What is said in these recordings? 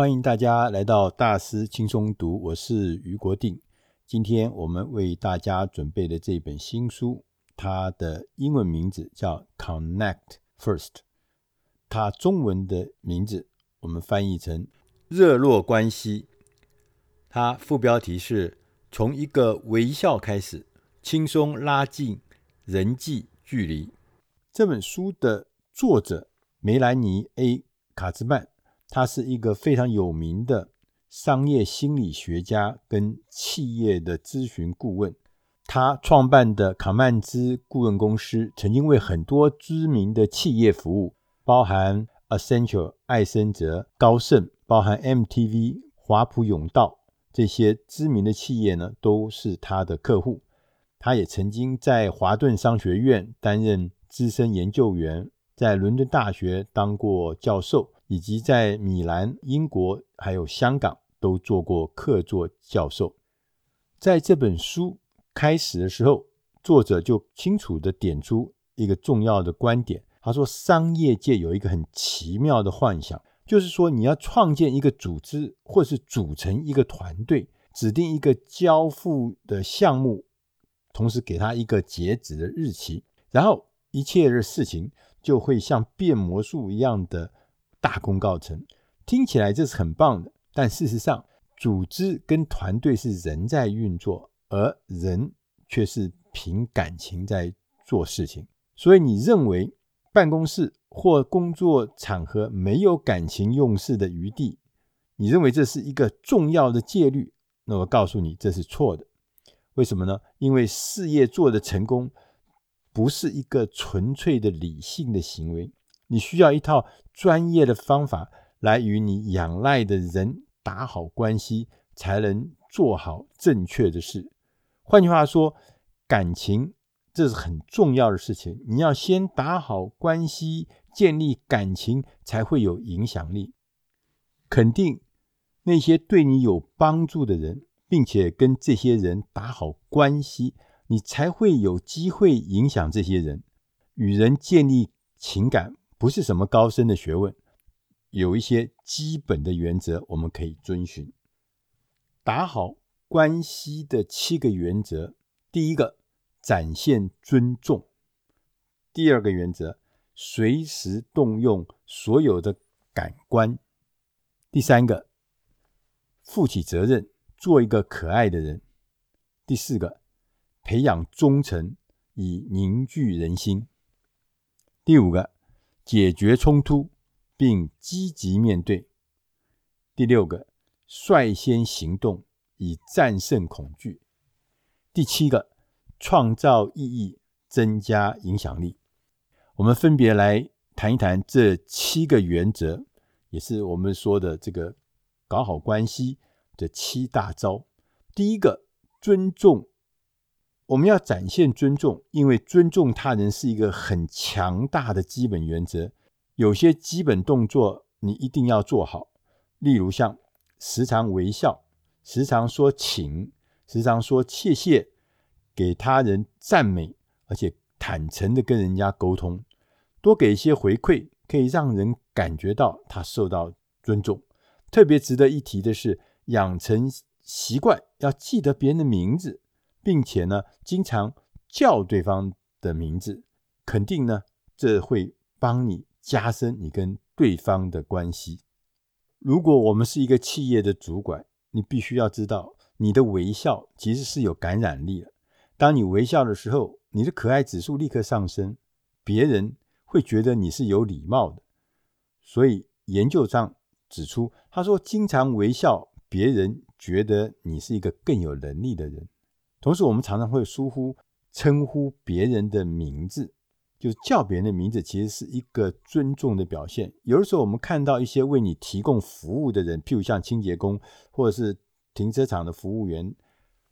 欢迎大家来到大师轻松读，我是余国定。今天我们为大家准备的这本新书，它的英文名字叫 Connect First，它中文的名字我们翻译成热络关系。它副标题是从一个微笑开始，轻松拉近人际距离。这本书的作者梅兰妮 ·A· 卡兹曼。他是一个非常有名的商业心理学家跟企业的咨询顾问。他创办的卡曼兹顾问公司曾经为很多知名的企业服务，包含 Accenture、艾森哲、高盛，包含 MTV、华普永道这些知名的企业呢，都是他的客户。他也曾经在华顿商学院担任资深研究员，在伦敦大学当过教授。以及在米兰、英国还有香港都做过客座教授。在这本书开始的时候，作者就清楚地点出一个重要的观点。他说，商业界有一个很奇妙的幻想，就是说你要创建一个组织，或是组成一个团队，指定一个交付的项目，同时给他一个截止的日期，然后一切的事情就会像变魔术一样的。大功告成，听起来这是很棒的，但事实上，组织跟团队是人在运作，而人却是凭感情在做事情。所以，你认为办公室或工作场合没有感情用事的余地，你认为这是一个重要的戒律？那我告诉你，这是错的。为什么呢？因为事业做得成功，不是一个纯粹的理性的行为。你需要一套专业的方法来与你仰赖的人打好关系，才能做好正确的事。换句话说，感情这是很重要的事情。你要先打好关系，建立感情，才会有影响力。肯定那些对你有帮助的人，并且跟这些人打好关系，你才会有机会影响这些人，与人建立情感。不是什么高深的学问，有一些基本的原则我们可以遵循。打好关系的七个原则：第一个，展现尊重；第二个原则，随时动用所有的感官；第三个，负起责任，做一个可爱的人；第四个，培养忠诚，以凝聚人心；第五个。解决冲突并积极面对。第六个，率先行动以战胜恐惧。第七个，创造意义，增加影响力。我们分别来谈一谈这七个原则，也是我们说的这个搞好关系的七大招。第一个，尊重。我们要展现尊重，因为尊重他人是一个很强大的基本原则。有些基本动作你一定要做好，例如像时常微笑、时常说请、时常说谢谢，给他人赞美，而且坦诚的跟人家沟通，多给一些回馈，可以让人感觉到他受到尊重。特别值得一提的是，养成习惯要记得别人的名字。并且呢，经常叫对方的名字，肯定呢，这会帮你加深你跟对方的关系。如果我们是一个企业的主管，你必须要知道，你的微笑其实是有感染力的。当你微笑的时候，你的可爱指数立刻上升，别人会觉得你是有礼貌的。所以研究上指出，他说，经常微笑，别人觉得你是一个更有能力的人。同时，我们常常会疏忽称呼别人的名字，就是叫别人的名字，其实是一个尊重的表现。有的时候，我们看到一些为你提供服务的人，譬如像清洁工或者是停车场的服务员，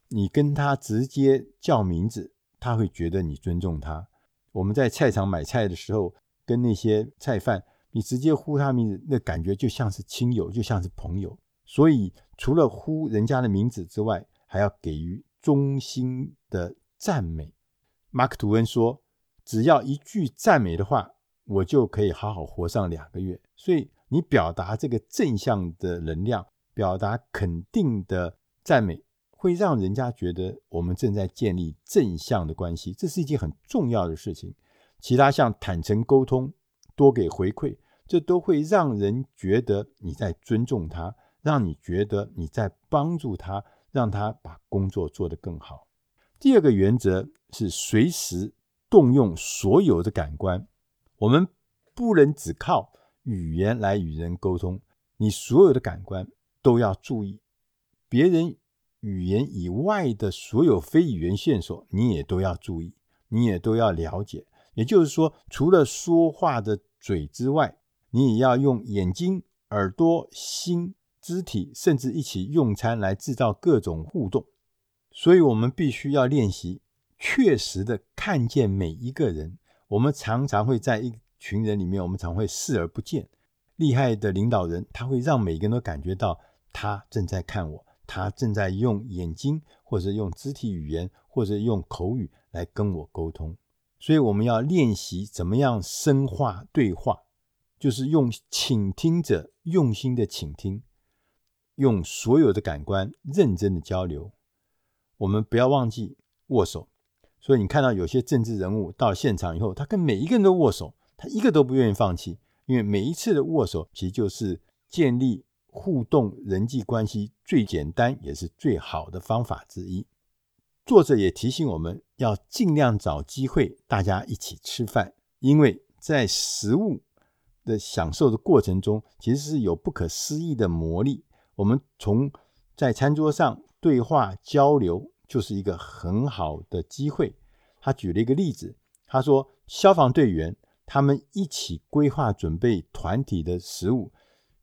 你跟他直接叫名字，他会觉得你尊重他。我们在菜场买菜的时候，跟那些菜贩，你直接呼他名字，那感觉就像是亲友，就像是朋友。所以，除了呼人家的名字之外，还要给予。衷心的赞美，马克吐温说：“只要一句赞美的话，我就可以好好活上两个月。”所以你表达这个正向的能量，表达肯定的赞美，会让人家觉得我们正在建立正向的关系，这是一件很重要的事情。其他像坦诚沟通、多给回馈，这都会让人觉得你在尊重他，让你觉得你在帮助他，让他把工作做得更好。第二个原则是随时动用所有的感官，我们不能只靠语言来与人沟通，你所有的感官都要注意，别人语言以外的所有非语言线索，你也都要注意，你也都要了解。也就是说，除了说话的嘴之外，你也要用眼睛、耳朵、心、肢体，甚至一起用餐来制造各种互动。所以，我们必须要练习确实的看见每一个人。我们常常会在一群人里面，我们常会视而不见。厉害的领导人，他会让每个人都感觉到他正在看我，他正在用眼睛，或者用肢体语言，或者用口语来跟我沟通。所以，我们要练习怎么样深化对话。就是用倾听者用心的倾听，用所有的感官认真的交流。我们不要忘记握手。所以你看到有些政治人物到现场以后，他跟每一个人都握手，他一个都不愿意放弃，因为每一次的握手其实就是建立互动人际关系最简单也是最好的方法之一。作者也提醒我们要尽量找机会大家一起吃饭，因为在食物的享受的过程中，其实是有不可思议的魔力。我们从在餐桌上对话交流，就是一个很好的机会。他举了一个例子，他说消防队员他们一起规划准备团体的食物，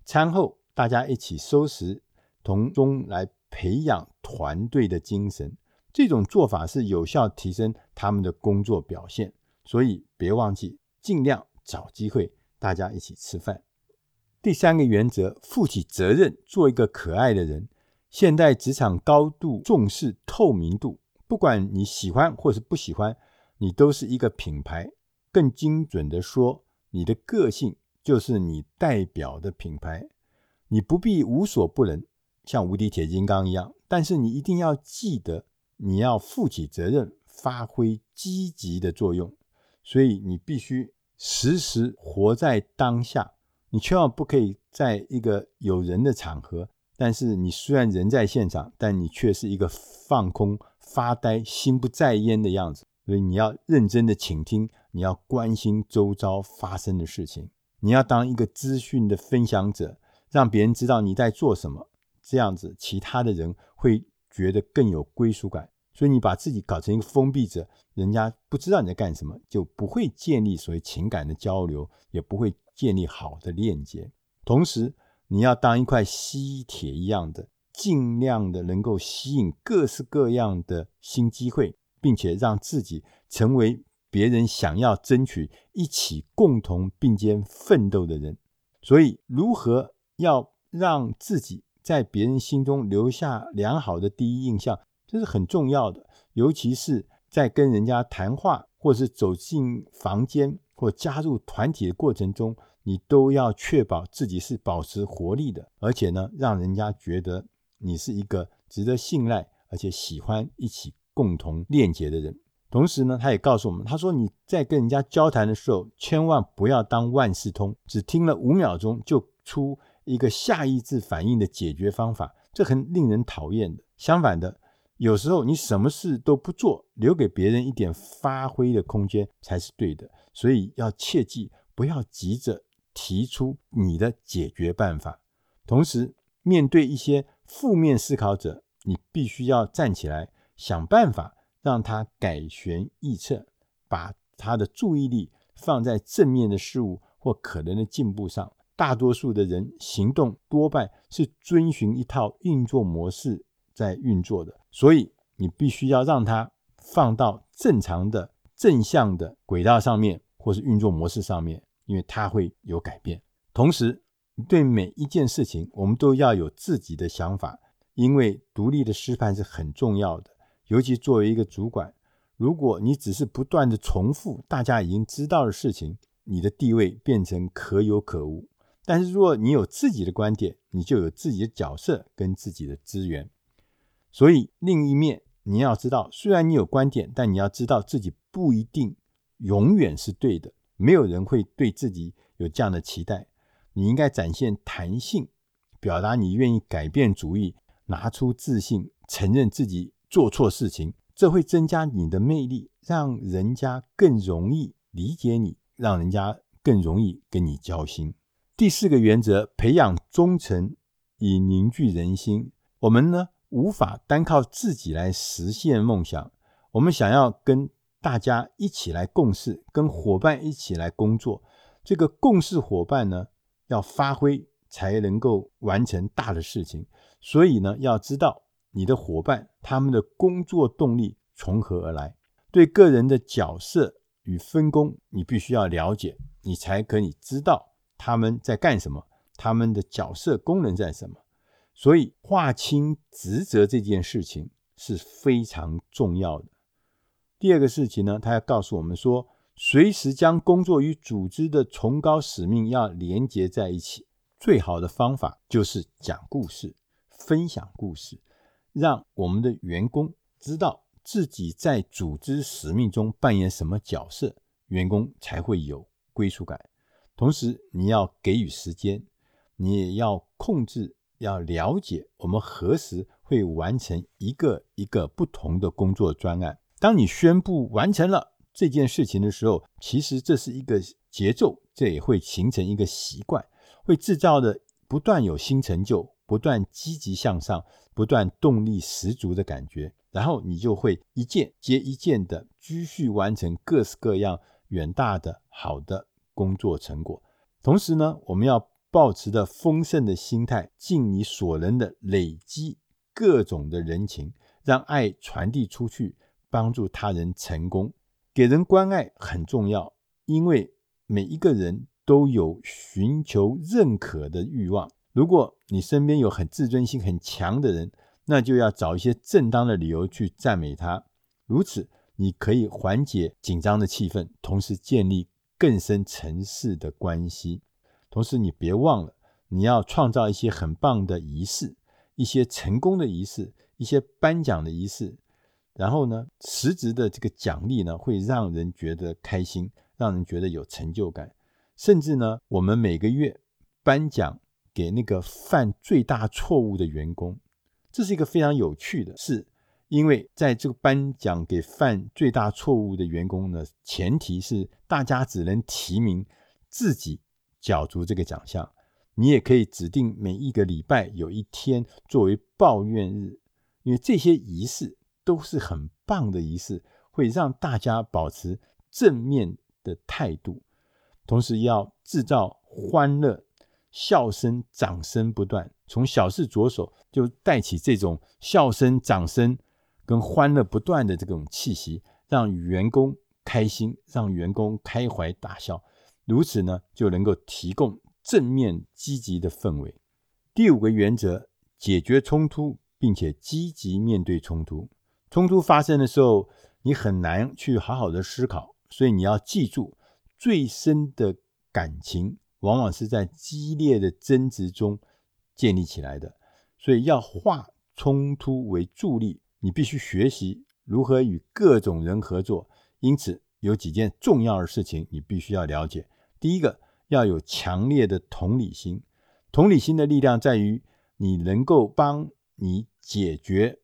餐后大家一起收拾，从中来培养团队的精神。这种做法是有效提升他们的工作表现。所以别忘记，尽量找机会。大家一起吃饭。第三个原则，负起责任，做一个可爱的人。现代职场高度重视透明度，不管你喜欢或是不喜欢，你都是一个品牌。更精准的说，你的个性就是你代表的品牌。你不必无所不能，像无敌铁金刚一样，但是你一定要记得，你要负起责任，发挥积极的作用。所以你必须。时时活在当下，你千万不可以在一个有人的场合，但是你虽然人在现场，但你却是一个放空、发呆、心不在焉的样子。所以你要认真的倾听，你要关心周遭发生的事情，你要当一个资讯的分享者，让别人知道你在做什么，这样子其他的人会觉得更有归属感。所以你把自己搞成一个封闭者，人家不知道你在干什么，就不会建立所谓情感的交流，也不会建立好的链接。同时，你要当一块吸铁一样的，尽量的能够吸引各式各样的新机会，并且让自己成为别人想要争取、一起共同并肩奋斗的人。所以，如何要让自己在别人心中留下良好的第一印象？这是很重要的，尤其是在跟人家谈话，或是走进房间或加入团体的过程中，你都要确保自己是保持活力的，而且呢，让人家觉得你是一个值得信赖，而且喜欢一起共同链接的人。同时呢，他也告诉我们，他说你在跟人家交谈的时候，千万不要当万事通，只听了五秒钟就出一个下意识反应的解决方法，这很令人讨厌的。相反的。有时候你什么事都不做，留给别人一点发挥的空间才是对的。所以要切记，不要急着提出你的解决办法。同时，面对一些负面思考者，你必须要站起来，想办法让他改弦易辙，把他的注意力放在正面的事物或可能的进步上。大多数的人行动多半是遵循一套运作模式。在运作的，所以你必须要让它放到正常的正向的轨道上面，或是运作模式上面，因为它会有改变。同时，对每一件事情，我们都要有自己的想法，因为独立的示范是很重要的。尤其作为一个主管，如果你只是不断地重复大家已经知道的事情，你的地位变成可有可无。但是如果你有自己的观点，你就有自己的角色跟自己的资源。所以另一面，你要知道，虽然你有观点，但你要知道自己不一定永远是对的。没有人会对自己有这样的期待。你应该展现弹性，表达你愿意改变主意，拿出自信，承认自己做错事情。这会增加你的魅力，让人家更容易理解你，让人家更容易跟你交心。第四个原则，培养忠诚以凝聚人心。我们呢，无法单靠自己来实现梦想。我们想要跟大家一起来共事，跟伙伴一起来工作。这个共事伙伴呢，要发挥才能够完成大的事情。所以呢，要知道你的伙伴他们的工作动力从何而来。对个人的角色与分工，你必须要了解，你才可以知道。他们在干什么？他们的角色功能在什么？所以划清职责这件事情是非常重要的。第二个事情呢，他要告诉我们说，随时将工作与组织的崇高使命要连接在一起。最好的方法就是讲故事、分享故事，让我们的员工知道自己在组织使命中扮演什么角色，员工才会有归属感。同时，你要给予时间，你也要控制，要了解我们何时会完成一个一个不同的工作专案。当你宣布完成了这件事情的时候，其实这是一个节奏，这也会形成一个习惯，会制造的不断有新成就，不断积极向上，不断动力十足的感觉。然后你就会一件接一件的继续完成各式各样远大的好的。工作成果，同时呢，我们要抱持着丰盛的心态，尽你所能的累积各种的人情，让爱传递出去，帮助他人成功。给人关爱很重要，因为每一个人都有寻求认可的欲望。如果你身边有很自尊心很强的人，那就要找一些正当的理由去赞美他。如此，你可以缓解紧张的气氛，同时建立。更深层次的关系，同时你别忘了，你要创造一些很棒的仪式，一些成功的仪式，一些颁奖的仪式。然后呢，实质的这个奖励呢，会让人觉得开心，让人觉得有成就感。甚至呢，我们每个月颁奖给那个犯最大错误的员工，这是一个非常有趣的事。因为在这个颁奖给犯最大错误的员工呢，前提是大家只能提名自己角逐这个奖项。你也可以指定每一个礼拜有一天作为抱怨日，因为这些仪式都是很棒的仪式，会让大家保持正面的态度，同时要制造欢乐、笑声、掌声不断，从小事着手，就带起这种笑声、掌声。跟欢乐不断的这种气息，让员工开心，让员工开怀大笑，如此呢，就能够提供正面积极的氛围。第五个原则，解决冲突，并且积极面对冲突。冲突发生的时候，你很难去好好的思考，所以你要记住，最深的感情往往是在激烈的争执中建立起来的，所以要化冲突为助力。你必须学习如何与各种人合作，因此有几件重要的事情你必须要了解。第一个，要有强烈的同理心。同理心的力量在于你能够帮你解决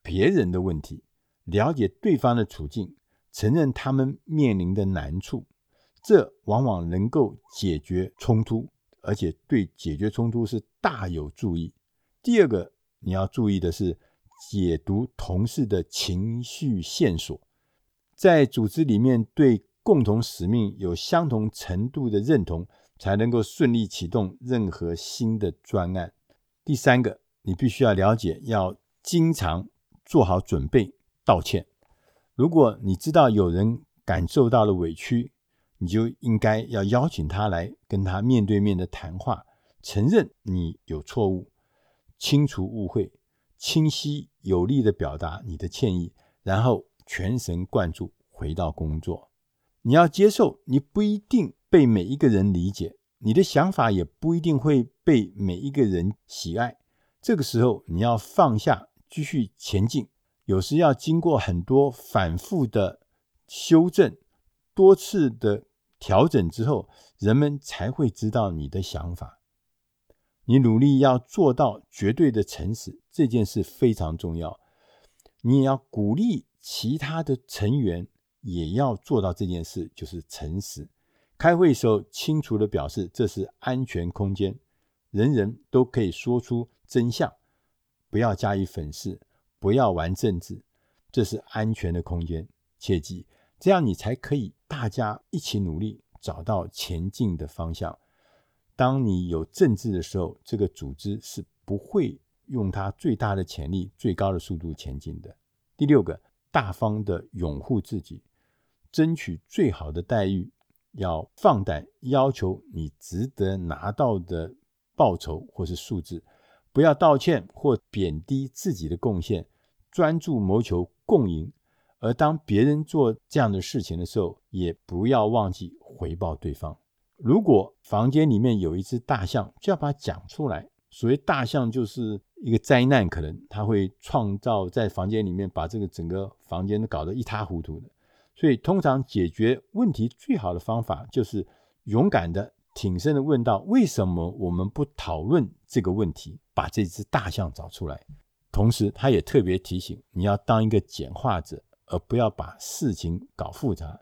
别人的问题，了解对方的处境，承认他们面临的难处，这往往能够解决冲突，而且对解决冲突是大有助益。第二个，你要注意的是。解读同事的情绪线索，在组织里面对共同使命有相同程度的认同，才能够顺利启动任何新的专案。第三个，你必须要了解，要经常做好准备道歉。如果你知道有人感受到了委屈，你就应该要邀请他来跟他面对面的谈话，承认你有错误，清除误会。清晰有力的表达你的歉意，然后全神贯注回到工作。你要接受，你不一定被每一个人理解，你的想法也不一定会被每一个人喜爱。这个时候，你要放下，继续前进。有时要经过很多反复的修正、多次的调整之后，人们才会知道你的想法。你努力要做到绝对的诚实，这件事非常重要。你也要鼓励其他的成员也要做到这件事，就是诚实。开会时候清楚地表示这是安全空间，人人都可以说出真相，不要加以粉饰，不要玩政治，这是安全的空间。切记，这样你才可以大家一起努力，找到前进的方向。当你有政治的时候，这个组织是不会用它最大的潜力、最高的速度前进的。第六个，大方的拥护自己，争取最好的待遇，要放胆要求你值得拿到的报酬或是数字，不要道歉或贬低自己的贡献，专注谋求共赢。而当别人做这样的事情的时候，也不要忘记回报对方。如果房间里面有一只大象，就要把它讲出来。所谓大象就是一个灾难，可能它会创造在房间里面把这个整个房间都搞得一塌糊涂的。所以，通常解决问题最好的方法就是勇敢的、挺身的问到：为什么我们不讨论这个问题？把这只大象找出来。同时，他也特别提醒你要当一个简化者，而不要把事情搞复杂，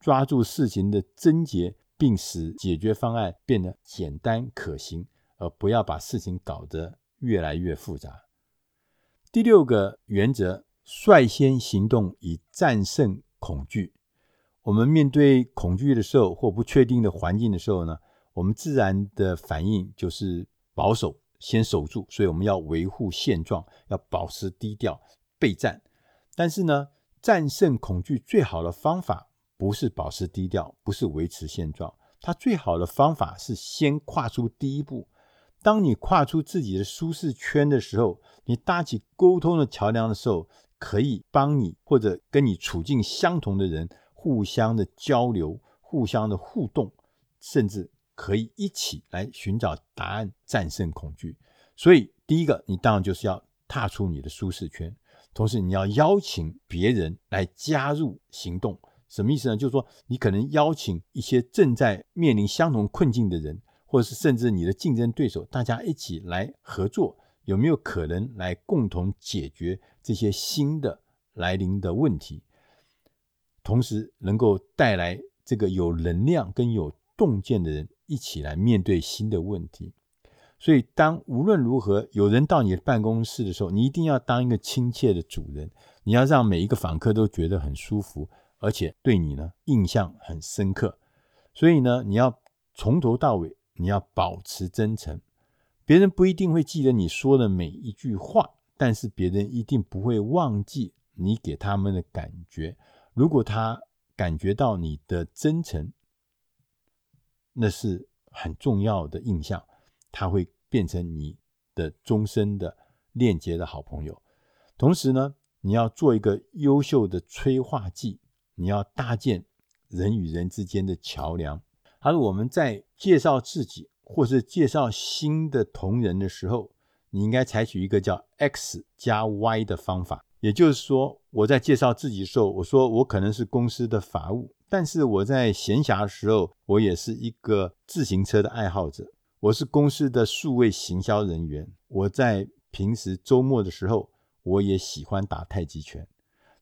抓住事情的症结。并使解决方案变得简单可行，而不要把事情搞得越来越复杂。第六个原则：率先行动以战胜恐惧。我们面对恐惧的时候，或不确定的环境的时候呢，我们自然的反应就是保守，先守住。所以我们要维护现状，要保持低调，备战。但是呢，战胜恐惧最好的方法，不是保持低调，不是维持现状，它最好的方法是先跨出第一步。当你跨出自己的舒适圈的时候，你搭起沟通的桥梁的时候，可以帮你或者跟你处境相同的人互相的交流、互相的互动，甚至可以一起来寻找答案，战胜恐惧。所以，第一个，你当然就是要踏出你的舒适圈，同时你要邀请别人来加入行动。什么意思呢？就是说，你可能邀请一些正在面临相同困境的人，或者是甚至你的竞争对手，大家一起来合作，有没有可能来共同解决这些新的来临的问题？同时，能够带来这个有能量跟有洞见的人一起来面对新的问题。所以，当无论如何有人到你的办公室的时候，你一定要当一个亲切的主人，你要让每一个访客都觉得很舒服。而且对你呢印象很深刻，所以呢你要从头到尾你要保持真诚，别人不一定会记得你说的每一句话，但是别人一定不会忘记你给他们的感觉。如果他感觉到你的真诚，那是很重要的印象，他会变成你的终身的链接的好朋友。同时呢，你要做一个优秀的催化剂。你要搭建人与人之间的桥梁。而我们在介绍自己或是介绍新的同仁的时候，你应该采取一个叫 X 加 Y 的方法。也就是说，我在介绍自己的时候，我说我可能是公司的法务，但是我在闲暇的时候，我也是一个自行车的爱好者。我是公司的数位行销人员。我在平时周末的时候，我也喜欢打太极拳。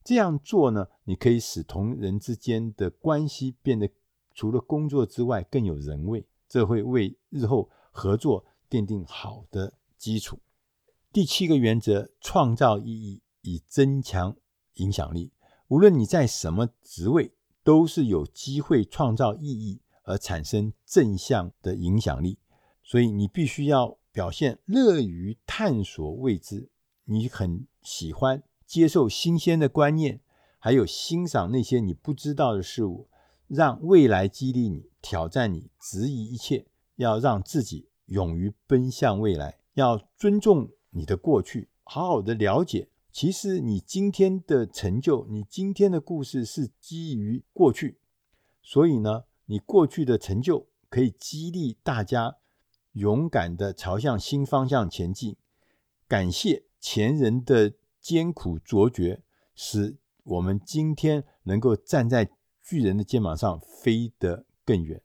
这样做呢，你可以使同人之间的关系变得除了工作之外更有人味，这会为日后合作奠定好的基础。第七个原则：创造意义以增强影响力。无论你在什么职位，都是有机会创造意义而产生正向的影响力。所以你必须要表现乐于探索未知，你很喜欢。接受新鲜的观念，还有欣赏那些你不知道的事物，让未来激励你、挑战你、质疑一切。要让自己勇于奔向未来，要尊重你的过去，好好的了解，其实你今天的成就、你今天的故事是基于过去。所以呢，你过去的成就可以激励大家勇敢的朝向新方向前进。感谢前人的艰苦卓绝，使我们今天能够站在巨人的肩膀上飞得更远。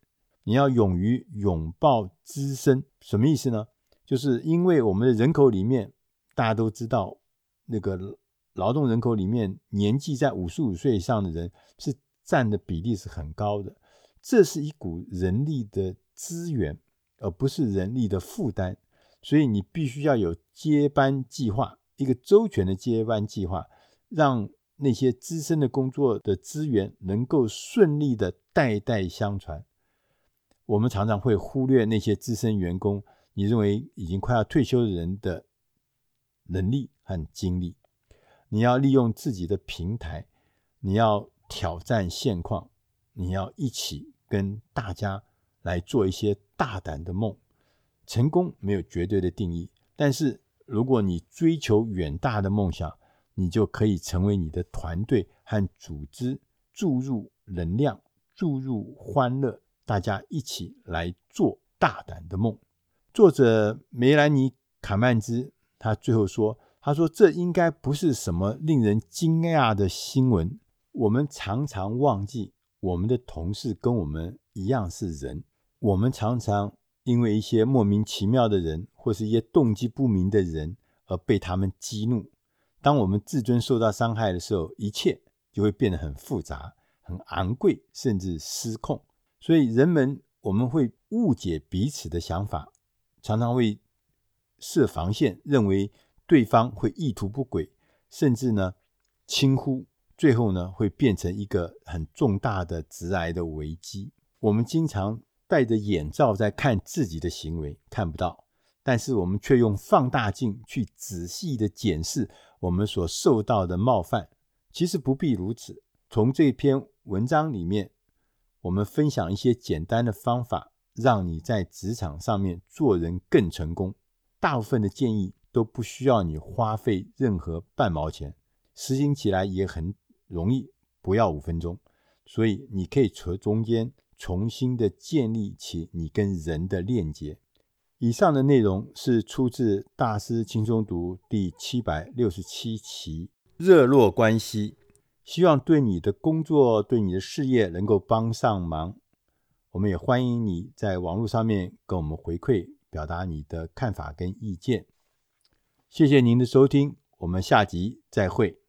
你要勇于拥抱资深，什么意思呢？就是因为我们的人口里面，大家都知道，那个劳动人口里面年纪在五十五岁以上的人是占的比例是很高的。这是一股人力的资源，而不是人力的负担。所以你必须要有接班计划，一个周全的接班计划，让那些资深的工作的资源能够顺利的代代相传。我们常常会忽略那些资深员工，你认为已经快要退休的人的能力和精力。你要利用自己的平台，你要挑战现况，你要一起跟大家来做一些大胆的梦。成功没有绝对的定义，但是如果你追求远大的梦想，你就可以成为你的团队和组织注入能量、注入欢乐，大家一起来做大胆的梦。作者梅兰妮·卡曼兹他最后说：“他说这应该不是什么令人惊讶的新闻。我们常常忘记，我们的同事跟我们一样是人，我们常常。”因为一些莫名其妙的人，或是一些动机不明的人，而被他们激怒。当我们自尊受到伤害的时候，一切就会变得很复杂、很昂贵，甚至失控。所以，人们我们会误解彼此的想法，常常会设防线，认为对方会意图不轨，甚至呢轻忽，最后呢会变成一个很重大的致癌的危机。我们经常。戴着眼罩在看自己的行为，看不到，但是我们却用放大镜去仔细的检视我们所受到的冒犯。其实不必如此。从这篇文章里面，我们分享一些简单的方法，让你在职场上面做人更成功。大部分的建议都不需要你花费任何半毛钱，实行起来也很容易，不要五分钟。所以你可以从中间。重新的建立起你跟人的链接。以上的内容是出自《大师轻松读》第七百六十七期《热络关系》，希望对你的工作、对你的事业能够帮上忙。我们也欢迎你在网络上面跟我们回馈，表达你的看法跟意见。谢谢您的收听，我们下集再会。